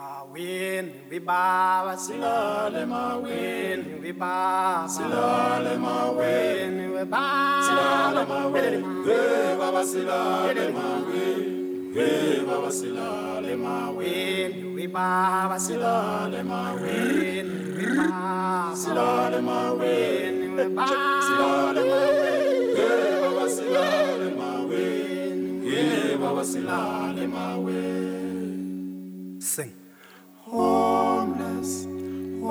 Mawini vibaba silale mawini vibaba silale mawini vibaba silale mawini hey baba silale mawini hey baba silale mawini vibaba silale mawini vibaba silale mawini vibaba silale mawini hey baba silale mawini hey baba silale mawini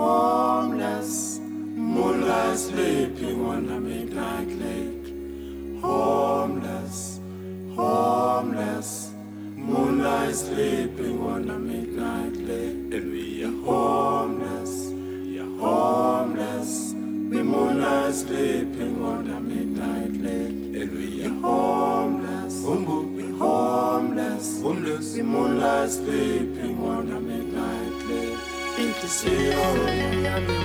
homeless, moonlight sleeping on a midnight lake. Homeless, homeless, moonlight sleeping on a midnight lake. And we are homeless, we are homeless, we moonlight sleeping on a midnight lake. And we are homeless, we homeless, homeless, we moonlight sleeping on a midnight lake. Inhliziyo yami,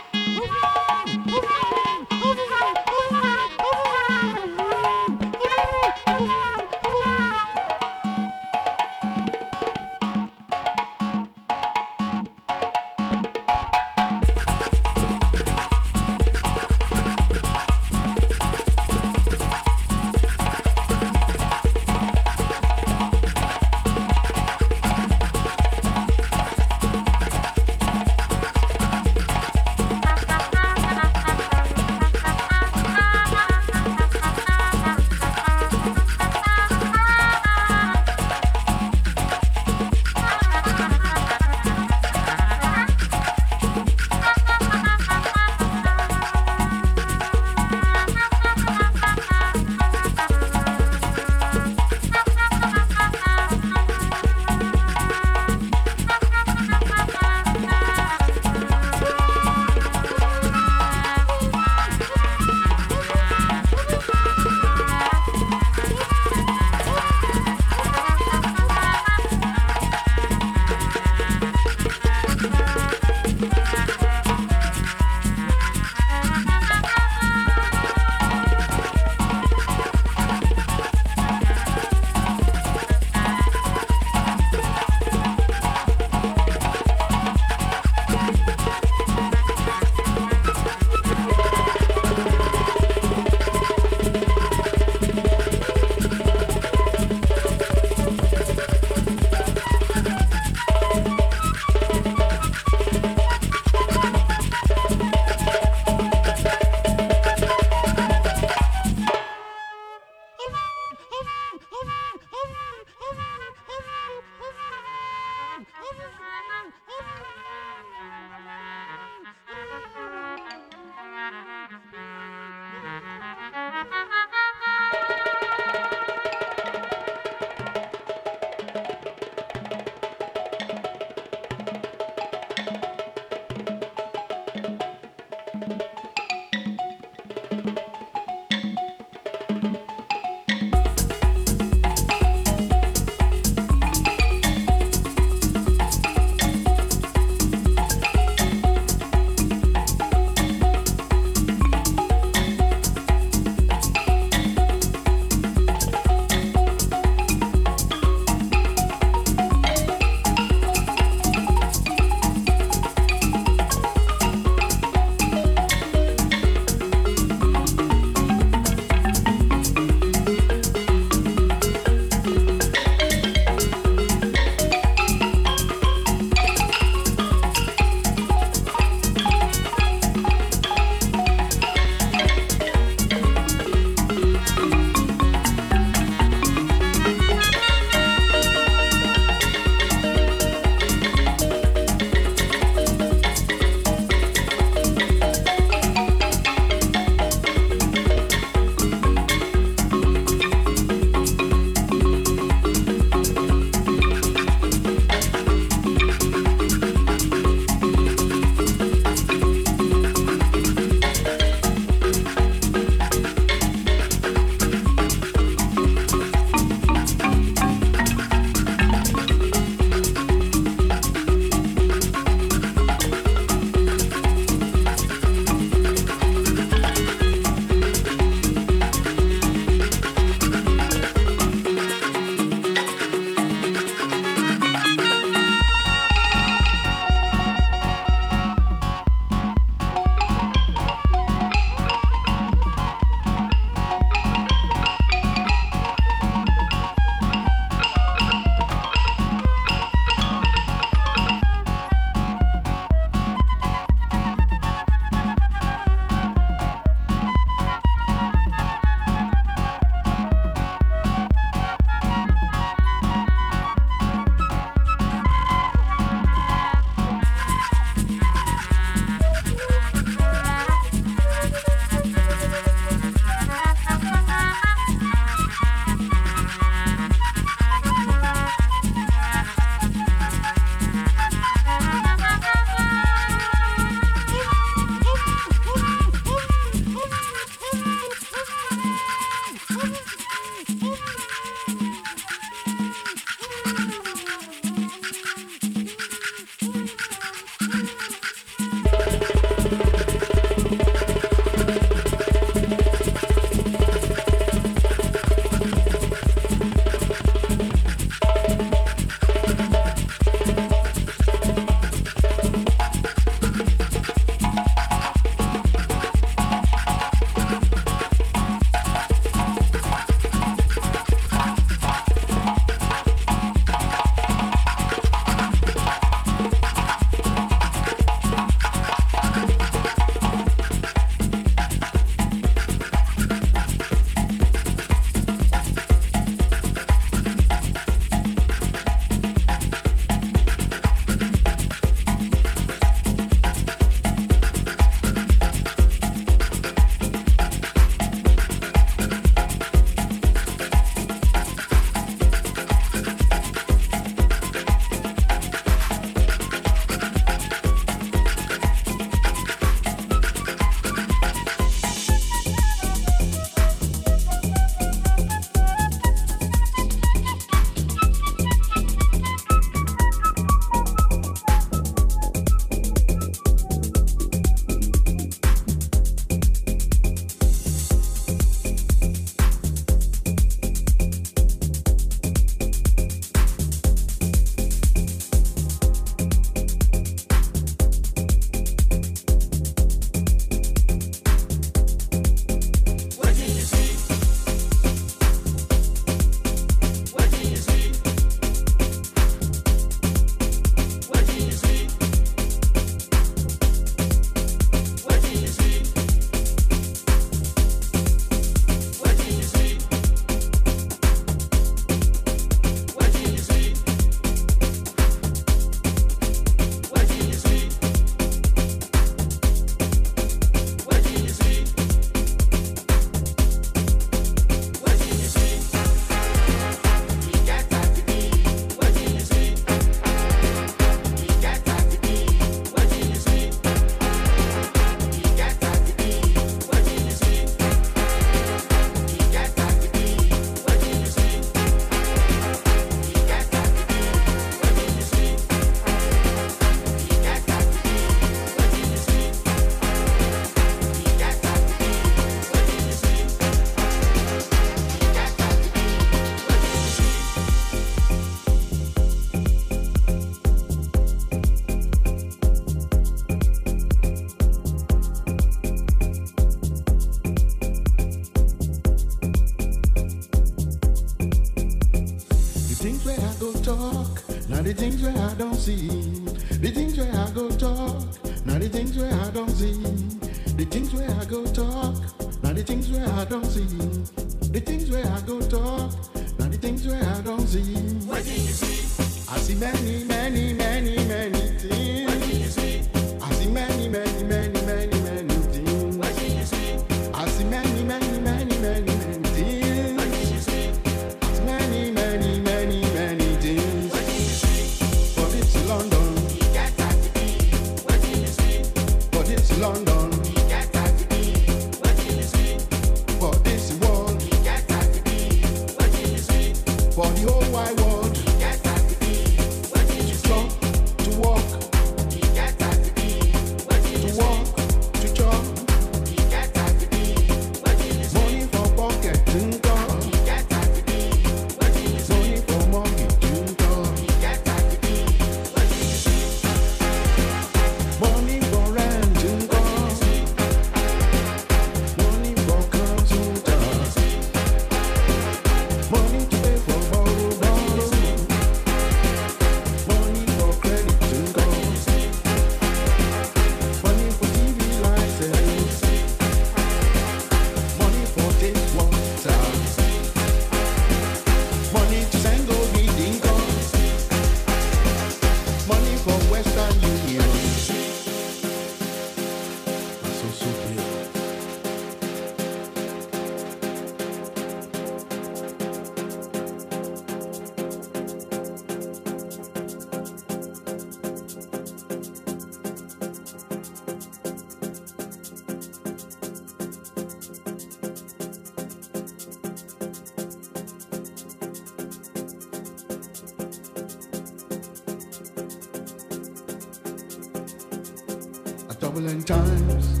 times.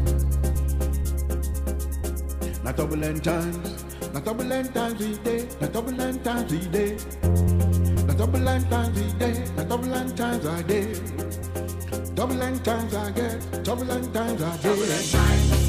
Not turbulent times. Not turbulent times each day. Not turbulent times each day. Not turbulent times each day. Not turbulent times a day. Turbulent times I get. Turbulent times I get. Turbulent times.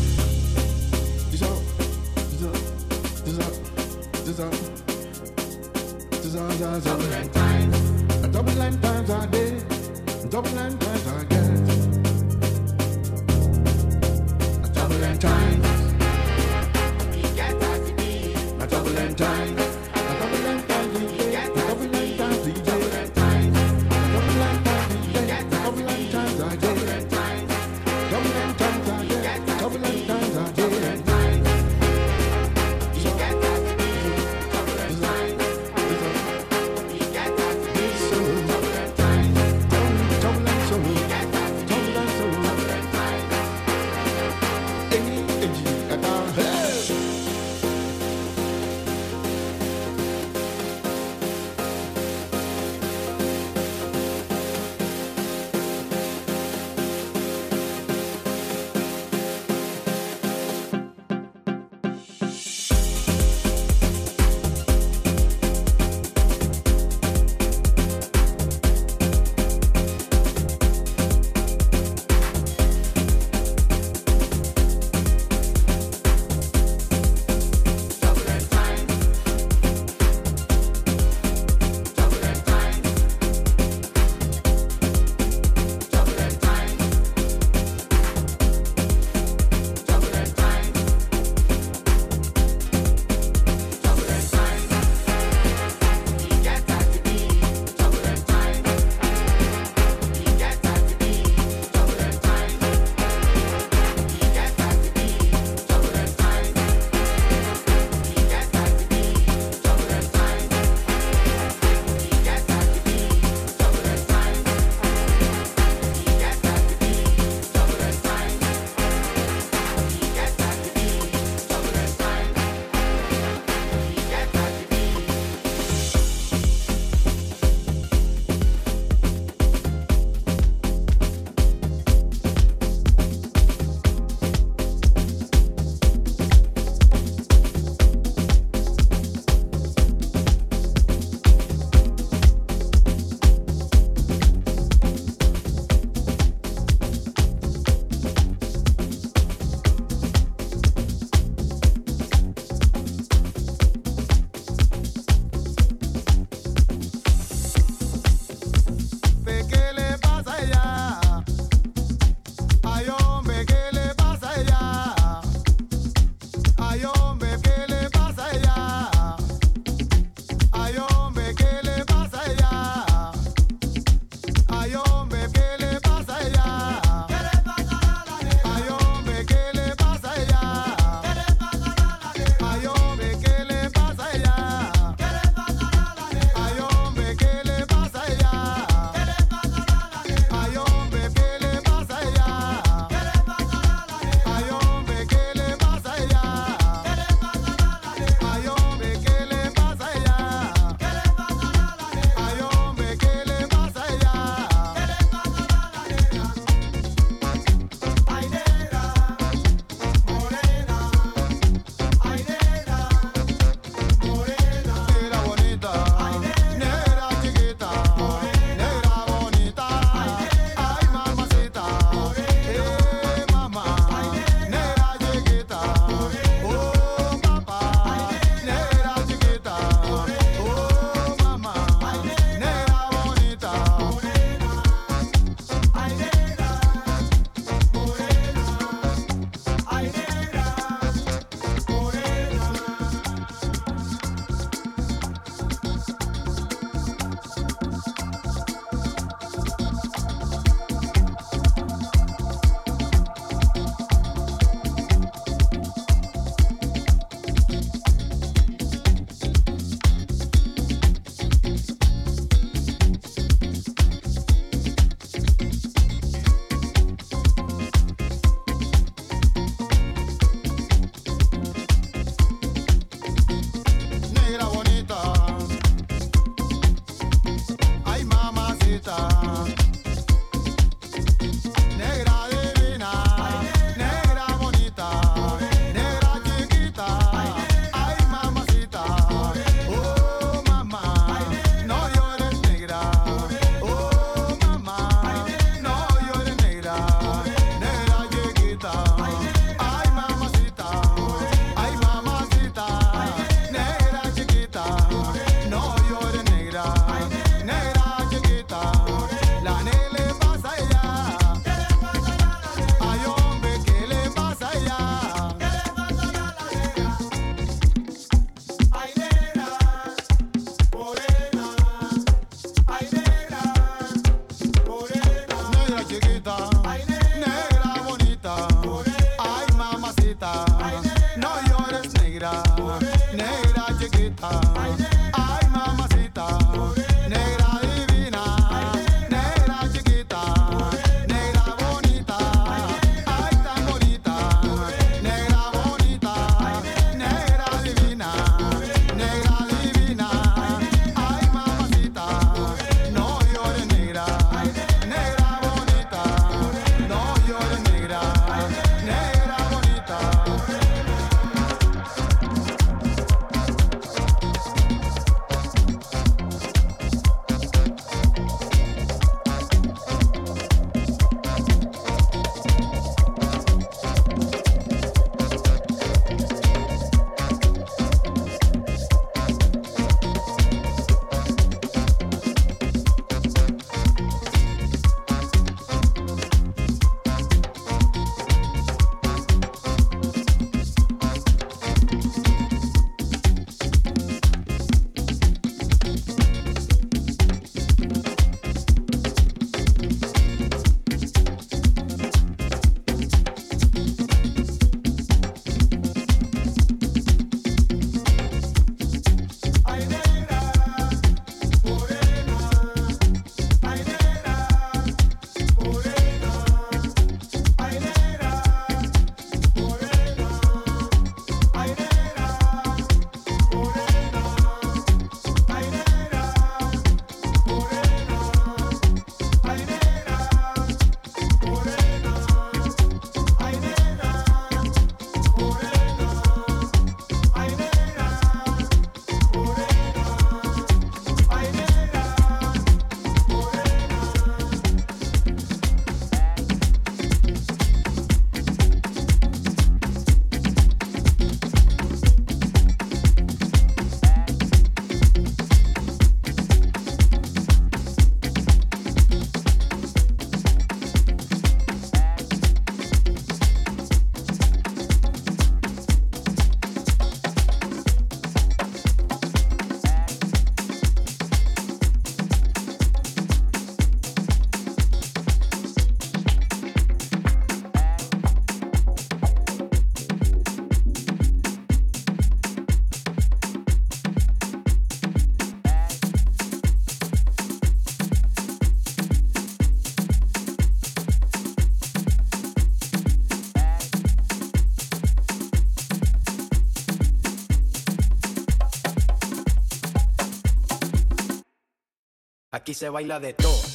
Aquí se baila de todo.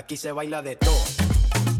Aquí se baila de todo.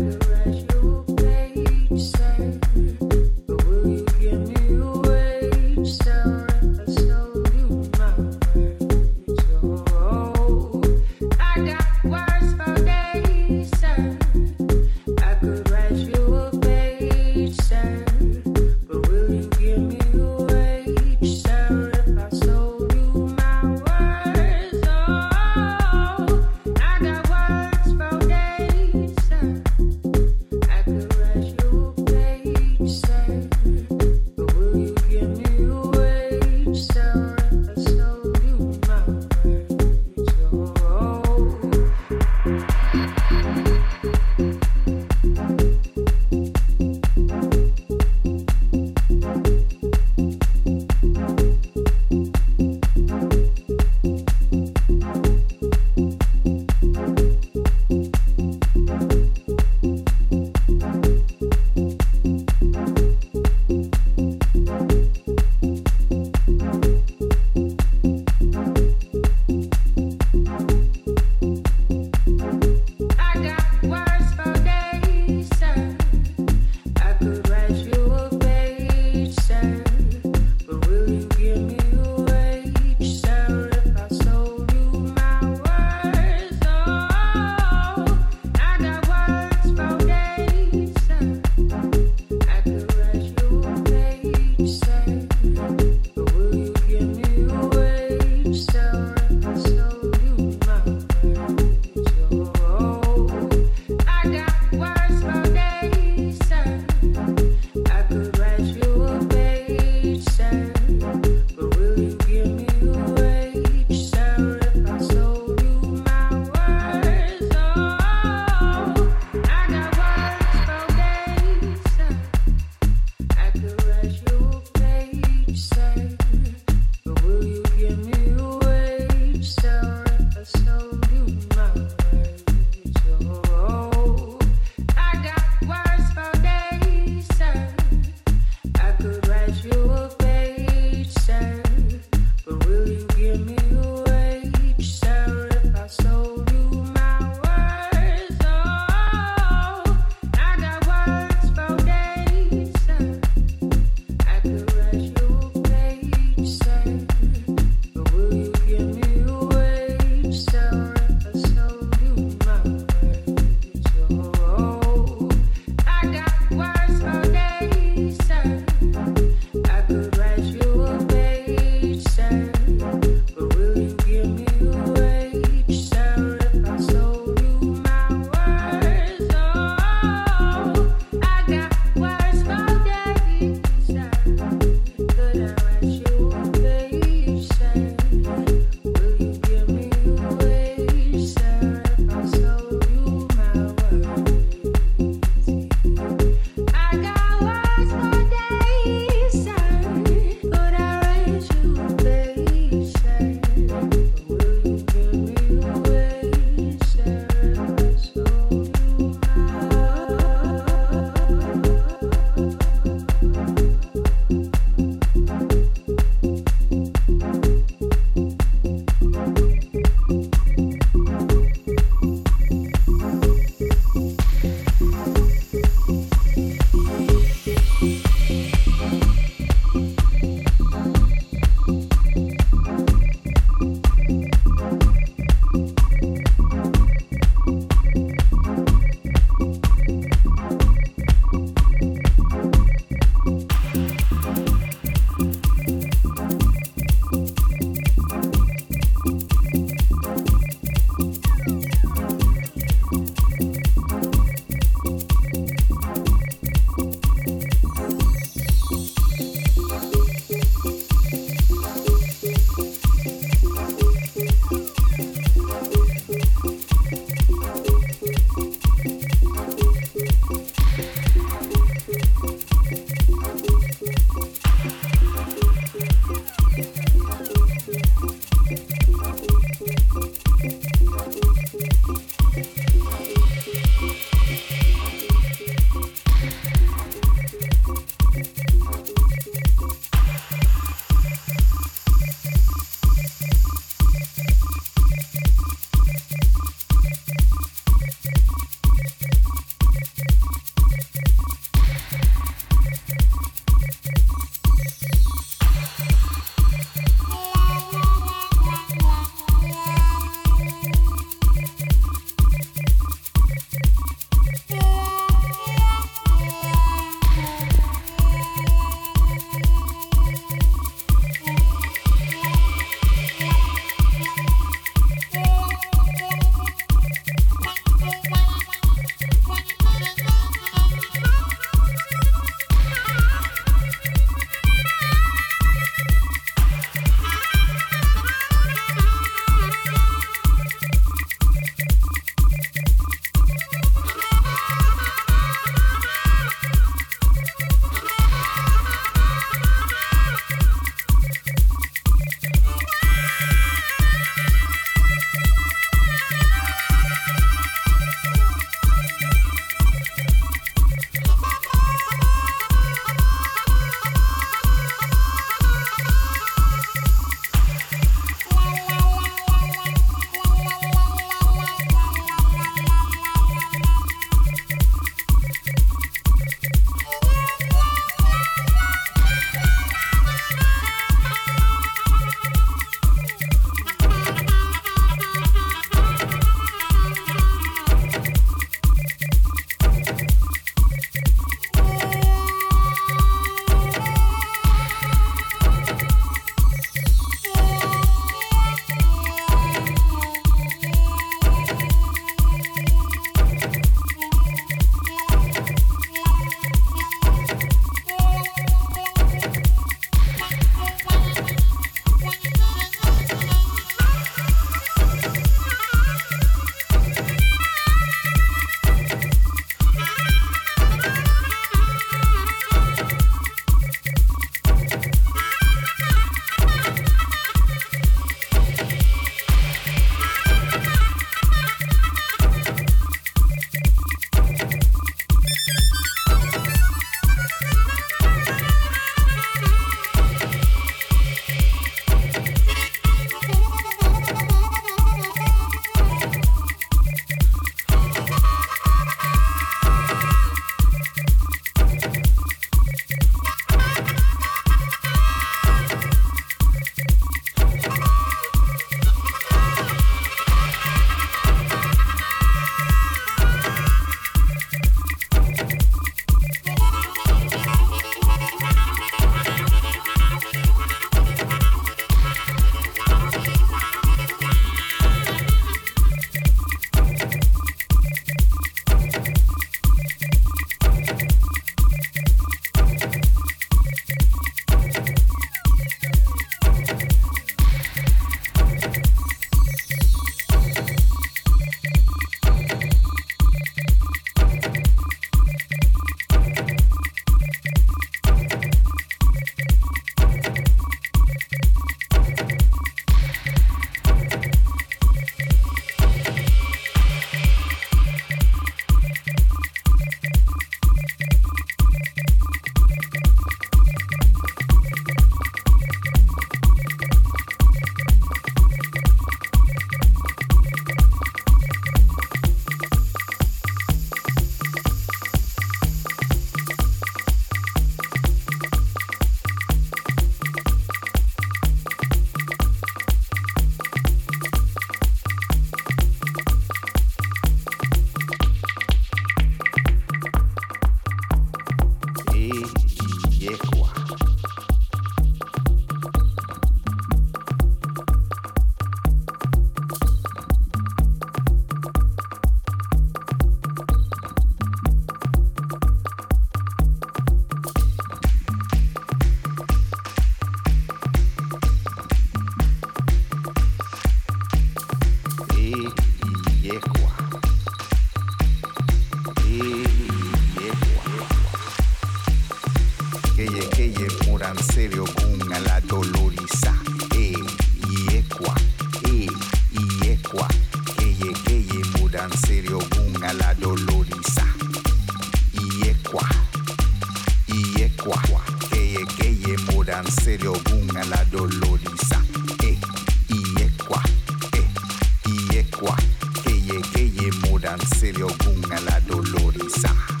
danse le o gunga la dolorisa.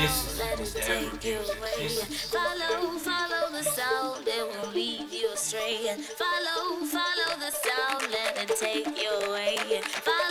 The let it take you away. Follow, follow the sound, it won't lead you astray. Follow, follow the sound, let it take you away. Follow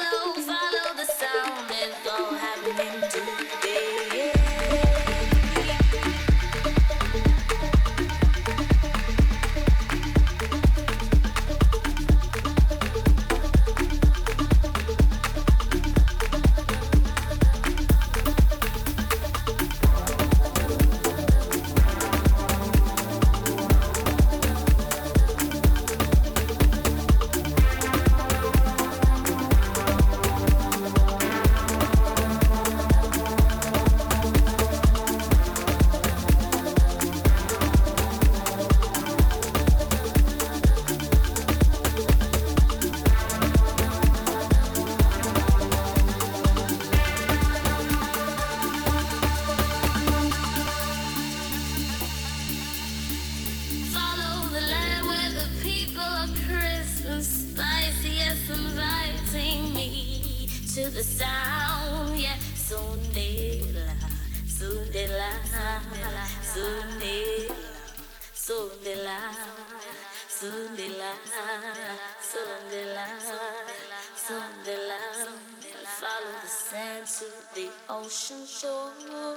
the ocean